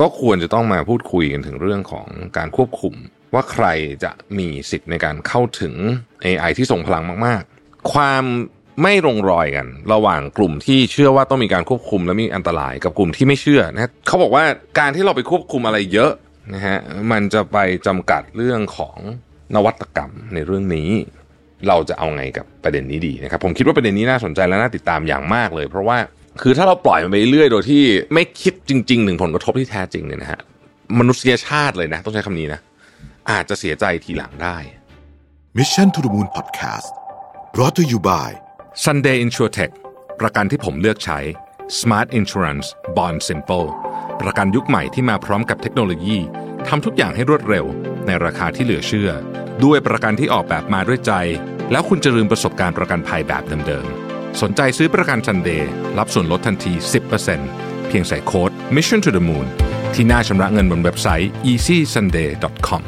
ก็ควรจะต้องมาพูดคุยกันถึงเรื่องของการควบคุม ว่าใครจะมีสิทธิ์ในการเข้าถึง AI ที่ส่งพลังมาก ๆ ความไม่ลงรอยกัน ระหว่างกลุ่มที่เชื่อว่าต้องมีการควบคุมและมีอันตรายกับกลุ่มที่ไม่เชื่อนะเขาบอกว่าการที่เราไปควบคุมอะไรเยอะนะฮะมันจะไปจำกัดเรื่องของนวัตกรรมในเรื่องนี้ เราจะเอาไงกับประเด็นนี้ดีนะครับ ผมคิดว่าประเด็นนี้น่าสนใจและน่าติดตามอย่างมากเลย เพราะว่า คือถ้าเราปล่อยมันไปเรื่อยโดยที่ไม่คิดจริงๆ ถึงผลกระทบที่แท้จริงเนี่ยนะฮะมนุษยชาติเลยนะ ต้องใช้คำนี้นะ อาจจะเสียใจทีหลังได้ Mission to the Moon Podcast brought to you by Sunday InsurTech ประกันที่ผมเลือกใช้ Smart Insurance Bond Simple ประกันยุคใหม่ที่มาพร้อมกับเทคโนโลยีทำทุกอย่างให้รวดเร็ว ในราคาที่เหลือเชื่อ ด้วยประกันที่ออกแบบมาด้วยใจ แล้วคุณจะลืมประสบการณ์ประกันภัยแบบเดิมๆ สนใจซื้อประกัน Sunday รับส่วนลดทันที 10%เพียงใส่โค้ด Mission to the Moon ที่หน้าชำระเงินบนเว็บไซต์ easysunday.com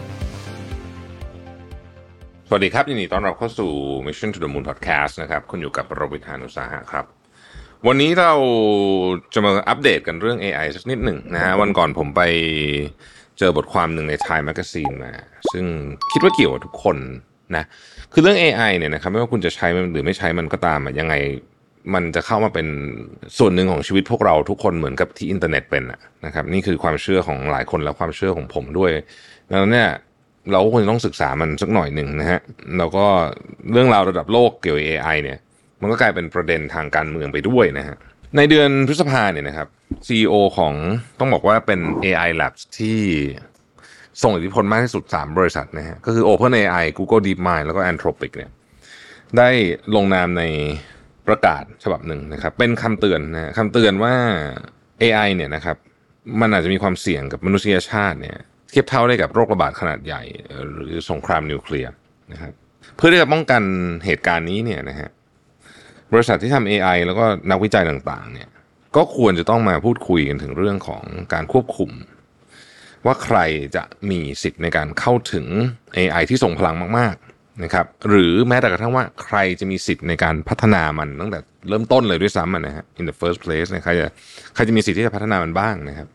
สวัสดีครับยินดีต้อนรับเข้าสู่ Mission to the Moon Podcast นะครับ คุณอยู่กับโรบิทานุสาหะครับ วันนี้เราจะมาอัปเดตกันเรื่อง AI สักนิดหนึ่งนะฮะวันก่อนผมไปเจอบทความหนึ่งใน Time Magazine มา ซึ่งคิดว่าเกี่ยวกับทุกคน นะคือเรื่อง AI เนี่ยนะครับไม่ว่าคุณจะใช้มันหรือไม่ใช้มันก็ตามอะยังไงมันจะเข้ามาเป็นส่วนหนึ่งของชีวิตพวกเราทุกคนเหมือนกับที่อินเทอร์เน็ตเป็นนะครับนี่คือความเชื่อของหลายคนและความเชื่อของผมด้วยดังนั้นเนี่ยเราก็ควรต้องศึกษามันสักหน่อยหนึ่งนะฮะแล้วก็เรื่องราวระดับโลกเกี่ยวกับ AI เนี่ย มันก็กลายเป็นประเด็นทางการเมืองไปด้วยนะฮะในเดือนพฤษภาเนี่ยนะครับ CEO ของต้องบอกว่าเป็น AI Labs ที่ ส่งอิทธิพลมากที่สุด 3 บริษัทนะฮะก็คือ OpenAI Google DeepMind แล้วก็ Anthropic เนี่ยได้ลงนามในประกาศฉบับหนึ่งนะครับ เป็นคำเตือนนะคำเตือนว่า AI เนี่ยนะครับมันอาจจะมีความเสี่ยงกับมนุษยชาติเนี่ยเทียบเท่าได้กับโรคระบาดขนาดใหญ่ หรือสงครามนิวเคลียร์นะครับเพื่อที่จะป้องกันเหตุการณ์นี้เนี่ยนะฮะบริษัทที่ทำ AI แล้วก็นักวิจัยต่างๆเนี่ยก็ควรจะต้องมาพูดคุยกันถึงเรื่องของการควบคุม ว่าใครจะมีสิทธิ์ในการเข้าถึง AI ที่ส่งพลังมาก ๆนะครับ หรือแม้แต่กระทั่งว่าใครจะมีสิทธิ์ในการพัฒนามันตั้งแต่เริ่มต้นเลยด้วยซ้ำนะฮะ in the first place นี่ยใครจะใครจะมีสิทธิ์ที่จะพัฒนามันบ้างนะครับ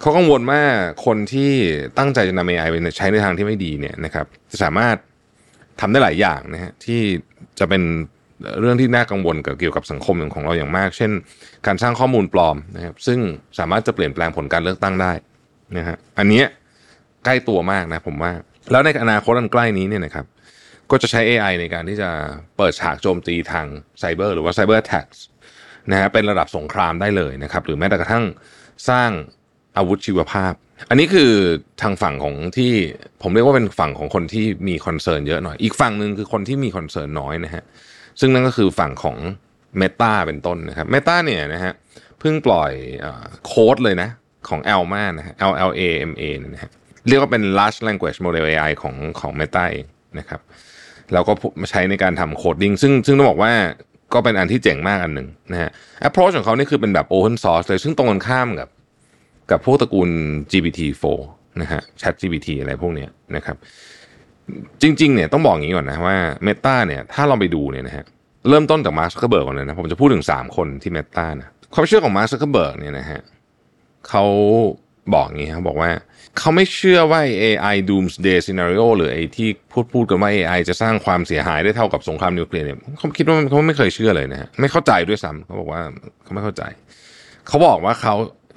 เขากังวลว่าคนที่ตั้งใจจะนำ AI ไปใช้ในทางที่ไม่ดีเนี่ยนะครับจะสามารถทำได้หลายอย่างนะฮะที่จะเป็นเรื่องที่น่ากังวลเกี่ยวกับสังคมของเราอย่างมาก เช่น การสร้างข้อมูลปลอมนะครับซึ่งสามารถจะเปลี่ยนแปลงผลการเลือกตั้งได้ นะฮะอันเนี้ยใกล้ตัวมากนะผมว่า แล้วในอนาคตอันใกล้นี้เนี่ยนะครับก็จะใช้ AI ในการที่จะเปิดฉากโจมตีทางไซเบอร์หรือว่าไซเบอร์แท็กนะฮะเป็นระดับสงครามได้เลยนะครับหรือแม้แต่กระทั่งสร้างอาวุธชีวภาพ อันนี้คือทางฝั่งของที่ผมเรียกว่าเป็นฝั่งของคนที่มี concern เยอะหน่อย อีกฝั่งหนึ่งคือคนที่มี concern น้อยนะฮะซึ่งนั่นก็คือฝั่งของ Meta เป็นต้นนะครับ Meta เนี่ยนะฮะเพิ่งปล่อยโค้ดเลยนะ ของ Llama นะฮะ L L A M A นะฮะเรียกว่าเป็น large language model AI ของของ Meta เองนะครับแล้วก็มาใช้ในการทำ coding ซึ่งซึ่งต้องบอกว่าก็เป็นอันที่เจ๋งมากอันหนึ่งนะฮะ approach ของเขานี่คือเป็นแบบ open source เลย ซึ่งตรงกันข้ามกับ กับพวกตระกูล GPT-4 นะฮะ Chat GPT อะไรพวกเนี้ยนะครับ จริง ๆ เนี่ยต้องบอกอย่างนี้ก่อนนะว่า Meta เนี่ย ถ้าเราไปดูเนี่ยนะฮะ เริ่มต้นจากมาร์คซักเคอเบิร์กก่อนเลยนะ ผมจะพูดถึง 3 คนที่ Meta นะ ความเชื่อของมาร์คซักเคอเบิร์กเนี่ยนะฮะเเขาบอกอย่างนี้เขาบบอกว่าเขาไม่เชื่อว่า AI doomsday scenario หรือไอ้ที่พูดพูดกันว่า AI จะสร้างความเสียหายได้เท่ากับสงครามนิวเคลียร์เนี่ยเขาคิดว่าเขาไม่เคยเชื่อเลยนะฮะไม่เข้าใจด้วยซ้ำเขาบอกว่าเขาไม่เข้าใจ เขาบอกว่าเขา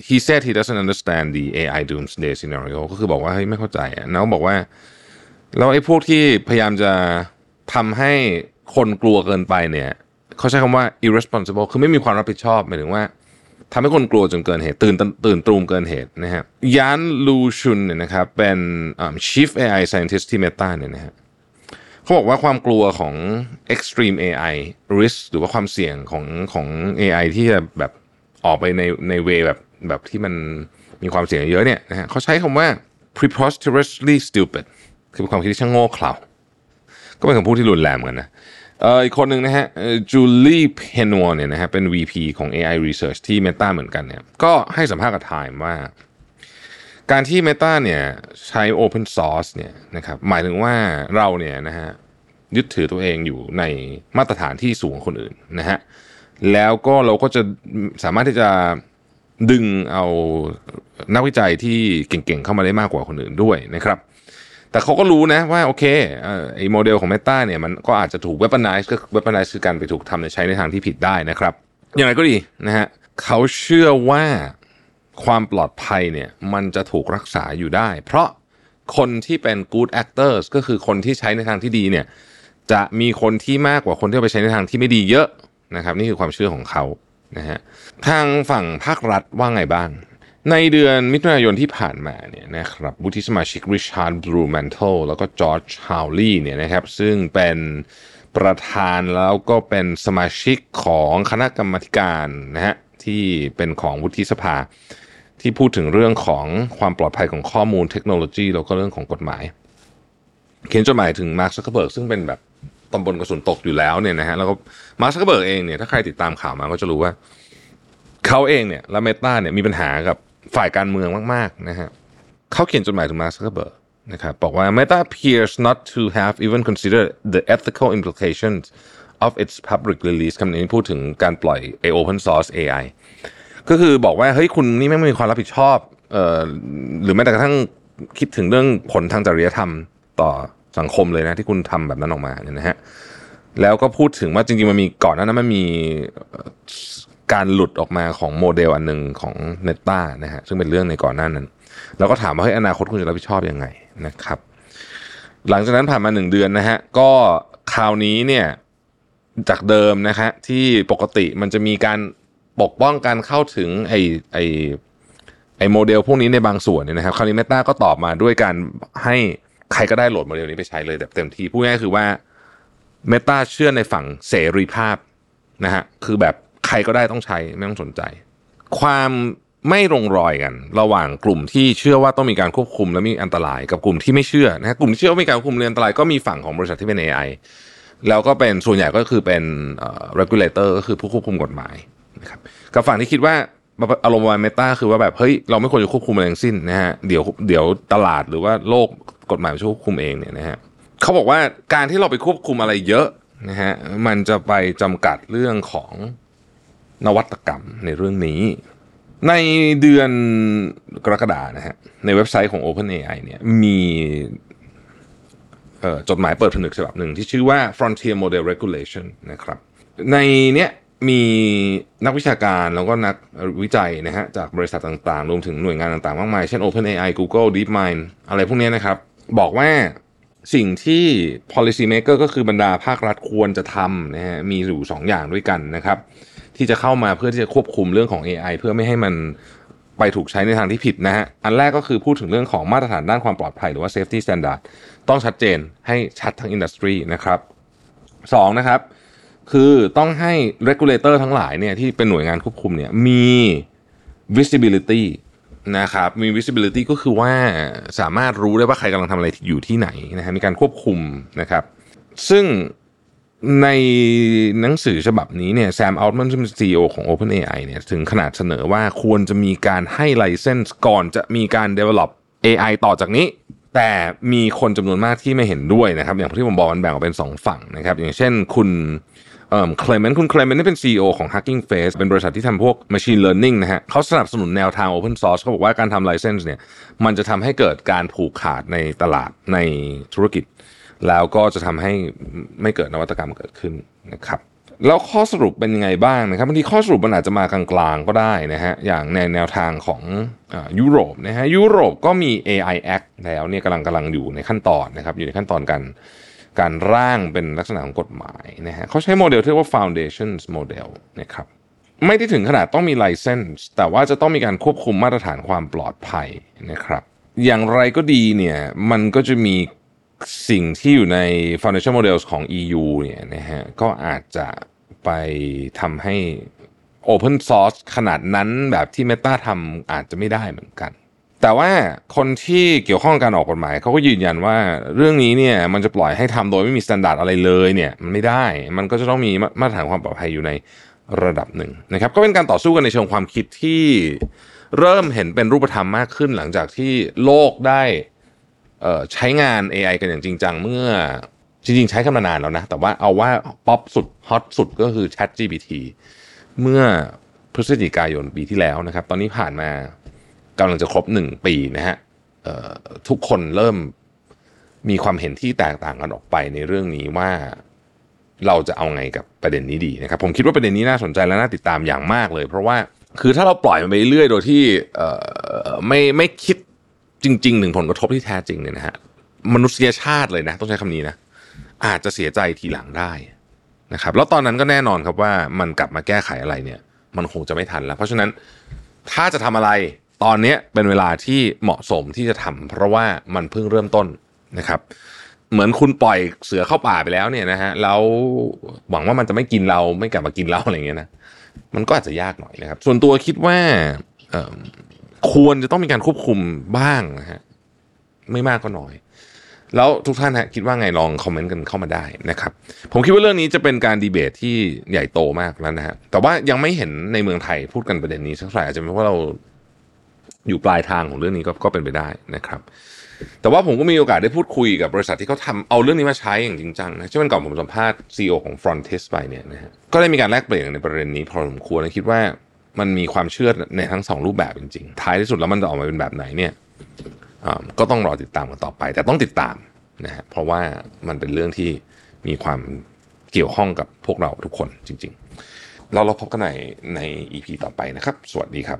he said he doesn't understand the AI doomsday scenario ก็คือบอกว่าเฮ้ยไม่เข้าใจอะแล้วบอกว่าแล้วไอ้พวกที่พยายามจะทำให้คนกลัวเกินไปเนี่ยเขาใช้คำว่า irresponsible คือไม่มีความรับผิดชอบหมายถึงว่า ทำให้คนกลัวจนเกินเหตุ ตื่นตื่นตรูมเกินเหตุนะฮะยานลูชุนเนี่ยนะครับเป็น chief AI scientist ที่ Meta เนี่ยนะฮะเขาบอกว่าความกลัวของ extreme AI risk หรือว่าความเสี่ยงของของ AI ที่จะแบบออกไปในในเวแบบแบบที่มันมีความเสี่ยงเยอะเนี่ยนะฮะเขาใช้คำว่า preposterously stupid คือความคิดที่ช่างโง่เขลาก็เป็นคำพูดที่รุนแรงเหมือนกันนะ อีกคนหนึ่งนะฮะจูลี่เพนวอร์เนี่ยนะฮะเป็น VP ของ AI Research ที่ Meta เหมือนกันเนี่ยก็ให้สัมภาษณ์กับ Time ว่า การที่ Meta เนี่ยใช้ Open Source เนี่ยนะครับหมายถึงว่าเราเนี่ยนะฮะยึดถือตัวเองอยู่ในมาตรฐานที่สูงกว่าคนอื่นนะฮะแล้วก็เราก็จะสามารถที่จะดึงเอานักวิจัยที่เก่งๆเข้ามาได้มากกว่าคนอื่นด้วยนะครับ แต่เขาก็รู้นะว่าโอเคเอ่อไอ้โมเดลของ Meta เนี่ยมันก็อาจจะถูก weaponize ก็ weaponize คือการไปถูกทำในใช้ในทางที่ผิดได้นะครับ อย่างไรก็ดีนะฮะเขาเชื่อว่าความปลอดภัยเนี่ยมันจะถูกรักษาอยู่ได้ เพราะคนที่เป็น good actors ก็คือคนที่ใช้ในทางที่ดีเนี่ยจะมีคนที่มากกว่าคนที่ไปใช้ในทางที่ไม่ดีเยอะนะครับ นี่คือความเชื่อของเขานะฮะทางฝั่งภาครัฐว่าไงบ้าง ในเดือนมิถุนายนที่ผ่านมาเนี่ยนะครับวุฒิสมาชิกริชาร์ดบลูเมนธาลแล้วก็จอร์จฮาวลีย์เนี่ยนะครับซึ่งเป็นประธานแล้วก็เป็นสมาชิกของคณะกรรมการนะฮะที่เป็นของวุฒิสภา ที่พูดถึงเรื่องของความปลอดภัยของข้อมูลเทคโนโลยี แล้วก็เรื่องของกฎหมาย เขียนจดหมายถึงมาร์คซักเคอเบิร์กซึ่งเป็นแบบตำบลกระสุนตกอยู่แล้วเนี่ยนะฮะแล้วก็มาร์คซักเคอเบิร์กเองเนี่ยถ้าใครติดตามข่าวมาก็จะรู้ว่าเขาเองเนี่ยและเมตาเนี่ยมีปัญหากับ ฝ่ายการเมืองมากๆนะฮะเขาเขียนจดหมายถึงมาร์คซักเคอเบิร์กนะครับบอกว่า Meta appears not to have even considered the ethical implications of its public release คำนี้พูดถึงการปล่อย a open source AI ก็คือบอกว่าเฮ้ยคุณนี่ไม่มีความรับผิดชอบเอ่อหรือแม้แต่กระทั่งคิดถึงเรื่องผลทางจริยธรรมต่อสังคมเลยนะ ที่คุณทำแบบนั้นออกมาเนี่ยนะฮะแล้วก็พูดถึงว่าจริงๆมันมีก่อนหน้านั้นมันมี การหลุดออกมาของโมเดลอันหนึ่งของ n e t a นะฮะซึ่งเป็นเรื่องในก่อนหน้านั้น แล้วก็ถามว่าเฮ้ยอนาคตคุณจะรับผิดชอบยังไงนะครับ หลังจากนั้นผ่านมาหนึ่งเดือนนะฮะก็คราวนี้เนี่ยจากเดิมนะฮะที่ปกติมันจะมีการปกป้องการเข้าถึงไอ AI model พวกนี้ในบางส่วนเนี่ยนะครับคราวนี้ Meta ก็ตอบมาด้วยการให้ใครก็ได้โหลดโมเดลนี้ไปใช้เลยแบบเต็มที่พูดง่ายคือว่า Meta เชื่อในฝั่งเสรีภาพนะฮะคือแบบ ใครก็ได้ต้องใช้ไม่ต้องสนใจ ความไม่ลงรอยกัน ระหว่างกลุ่มที่เชื่อว่าต้องมีการควบคุมและมีอันตราย กับกลุ่มที่ไม่เชื่อนะฮะกลุ่มที่เชื่อว่ามีการควบคุมเรื่องอันตรายก็มีฝั่งของบริษัทที่เป็น AI แล้วก็เป็นส่วนใหญ่ก็คือเป็น regulator ก็คือผู้ควบคุมกฎหมายนะครับกับฝั่งที่คิดว่าอารมณ์วายเมตาคือว่าแบบเฮ้ยเราไม่ควรจะควบคุมอะไรทั้งสิ้นนะฮะเดี๋ยวเดี๋ยวตลาดหรือว่าโลกกฎหมายมันจะควบคุมเองเนี่ยนะฮะเขาบอกว่าการที่เราไปควบคุมอะไรเยอะนะฮะมันจะไปจำกัดเรื่องของ นวัตกรรมในเรื่องนี้ ในเดือนกรกฎานะฮะในเว็บไซต์ของ OpenAI เนี่ยมีจดหมายเปิดผนึกฉบับหนึ่งที่ชื่อว่า Frontier Model Regulation นะครับ ในเนี้ยมีนักวิชาการแล้วก็นักวิจัยนะฮะจากบริษัทต่างๆ รวมถึงหน่วยงานต่างๆ มากมาย เช่น OpenAI Google DeepMind อะไรพวกนี้นะครับ บอกว่าสิ่งที่ policy maker ก็คือบรรดาภาครัฐควรจะทำนะฮะมีอยู่สองอย่างด้วยกันนะครับ ที่จะเข้ามาเพื่อที่จะควบคุมเรื่องของ AI เพื่อไม่ให้มันไปถูกใช้ในทางที่ผิดนะฮะ อันแรกก็คือพูดถึงเรื่องของมาตรฐานด้านความปลอดภัยหรือว่า safety standard ต้องชัดเจนให้ชัดทั้งอินดัสทรีนะครับสองนะครับ คือต้องให้ regulator ทั้งหลายเนี่ยที่เป็นหน่วยงานควบคุมเนี่ยมี visibility นะครับมี visibility ก็คือว่าสามารถรู้ได้ว่าใครกำลังทำอะไรอยู่ที่ไหนนะฮะมีการควบคุมนะครับ ซึ่ง ในหนังสือฉบับนี้เนี่ยแซมอัลต์มันซึ่งเป็น CEO ของ OpenAI เนี่ยถึงขนาดเสนอว่าควรจะมีการให้ไลเซนส์ก่อนจะมีการ develop AI ต่อจากนี้ แต่มีคนจำนวนมากที่ไม่เห็นด้วยนะครับ อย่างที่ผมบอกมันแบ่งออกเป็น 2 ฝั่งนะครับ อย่างเช่นคุณเคลเมนต์คุณเคลเมนต์นี่เป็น CEO ของ Hugging Face เป็นบริษัทที่ทำพวก Machine Learning นะฮะเขาสนับสนุนแนวทาง Open Source เขาบอกว่าการทำ License เนี่ยมันจะทำให้เกิดการผูกขาดในตลาดในธุรกิจ แล้วก็จะทำให้ไม่เกิดนวัตกรรมเกิดขึ้นนะครับแล้วข้อสรุปเป็นยังไงบ้างนะครับบางทีข้อสรุปมันอาจจะมากลางๆก็ได้นะฮะอย่างในแนวทางของอยุโรปนะฮะยุโรปก็มี AI Act แล้วเนี่ยกำลังกำลังอยู่ในขั้นตอนนะครับอยู่ในขั้นตอนการการร่างเป็นลักษณะของกฎหมายนะฮะเขาใช้โมเดลที่เรียกว่า foundations model นะครับไม่ได้ถึงขนาดต้องมี license แต่ว่าจะต้องมีการควบคุมมาตรฐานความปลอดภัยนะครับ อย่างไรก็ดีเนี่ยมันก็จะมี สิ่งที่อยู่ใน foundation models ของ EU เนี่ยนะฮะก็อาจจะไปทำให้ Open Source ขนาดนั้นแบบที่ Meta ทำอาจจะไม่ได้เหมือนกัน แต่ว่าคนที่เกี่ยวข้องกับการออกกฎหมายเขาก็ยืนยันว่าเรื่องนี้เนี่ยมันจะปล่อยให้ทำโดยไม่มีมาตรฐานอะไรเลยเนี่ยมันไม่ได้มันก็จะต้องมีมาตรฐานความปลอดภัยอยู่ในระดับหนึ่งนะครับก็เป็นการต่อสู้กันในเชิงความคิดที่เริ่มเห็นเป็นรูปธรรมมากขึ้นหลังจากที่โลกได้ ใช้งาน AI กันอย่างจริงจังเมื่อจริงๆ ใช้กันมานานแล้วนะ แต่ว่าเอาว่าป๊อปสุดฮอตสุดก็คือ Chat GPT เมื่อพฤศจิกายนปีที่แล้วนะครับ ตอนนี้ผ่านมากำลังจะครบหนึ่งปีนะฮะทุกคนเริ่มมีความเห็นที่แตกต่างกันออกไปในเรื่องนี้ว่าเราจะเอาไงกับประเด็นนี้ดีนะครับ ผมคิดว่าประเด็นนี้น่าสนใจและน่าติดตามอย่างมากเลย เพราะว่าคือถ้าเราปล่อยมันไปเรื่อยโดยที่ไม่ไม่คิด จริงๆถึงผลกระทบที่แท้จริงเนี่ยนะฮะมนุษยชาติเลยนะ ต้องใช้คำนี้นะอาจจะเสียใจทีหลังได้นะครับ แล้วตอนนั้นก็แน่นอนครับว่ามันกลับมาแก้ไขอะไรเนี่ย มันคงจะไม่ทันแล้ว เพราะฉะนั้นถ้าจะทำอะไรตอนนี้เป็นเวลาที่เหมาะสมที่จะทำเพราะว่ามันเพิ่งเริ่มต้นนะครับ เหมือนคุณปล่อยเสือเข้าป่าไปแล้วเนี่ยนะฮะแล้วหวังว่ามันจะไม่กินเราไม่กลับมากินเราอะไรเงี้ยนะมันก็อาจจะยากหน่อยนะครับ ส่วนตัวคิดว่า ควรจะต้องมีการควบคุมบ้างนะฮะไม่มากก็น้อย แล้วทุกท่านฮะคิดว่าไงลองคอมเมนต์กันเข้ามาได้นะครับ ผมคิดว่าเรื่องนี้จะเป็นการดีเบตที่ใหญ่โตมากแล้วนะฮะแต่ว่ายังไม่เห็นในเมืองไทยพูดกันประเด็นนี้สักเท่าไหร่อาจจะเป็นเพราะเราอยู่ปลายทางของเรื่องนี้ก็ก็เป็นไปได้นะครับ แต่ว่าผมก็มีโอกาสได้พูดคุยกับบริษัทที่เขาทาเอาเรื่องนี้มาใช้อย่างจริงจังนะเช่นวันก่อนผมสัมภาษณ์ซีอของ Frontis ไปเนี่ยนะฮะก็ได้มีการแลกเปลี่ยนในประเด็นนี้พอสมควรและคิดว่า มันมีความเชื่อในทั้งสองรูปแบบจริงๆ ท้ายที่สุดแล้วมันจะออกมาเป็นแบบไหนเนี่ยก็ต้องรอติดตามกันต่อไป แต่ต้องติดตามนะฮะเพราะว่ามันเป็นเรื่องที่มีความเกี่ยวข้องกับพวกเราทุกคนจริงๆ เราเราพบกันในใน EP ต่อไปนะครับ สวัสดีครับ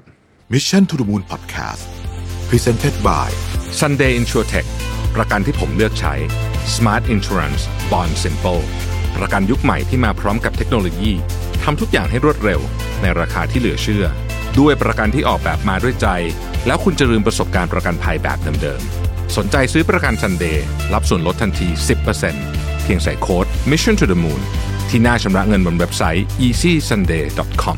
Mission to the Moon Podcast Presented by Sunday InsurTech ประกันที่ผมเลือกใช้ Smart Insurance Bond Simple ประกันยุคใหม่ที่มาพร้อมกับเทคโนโลยีทำทุกอย่างให้รวดเร็ว ในราคาที่เหลือเชื่อ ด้วยประกันที่ออกแบบมาด้วยใจ แล้วคุณจะลืมประสบการณ์ประกันภัยแบบเดิมๆ สนใจซื้อประกันซันเดย์รับส่วนลดทันที 10%เพียงใส่โค้ด Mission to the Moon ที่หน้าชำระเงินบนเว็บไซต์ easysunday.com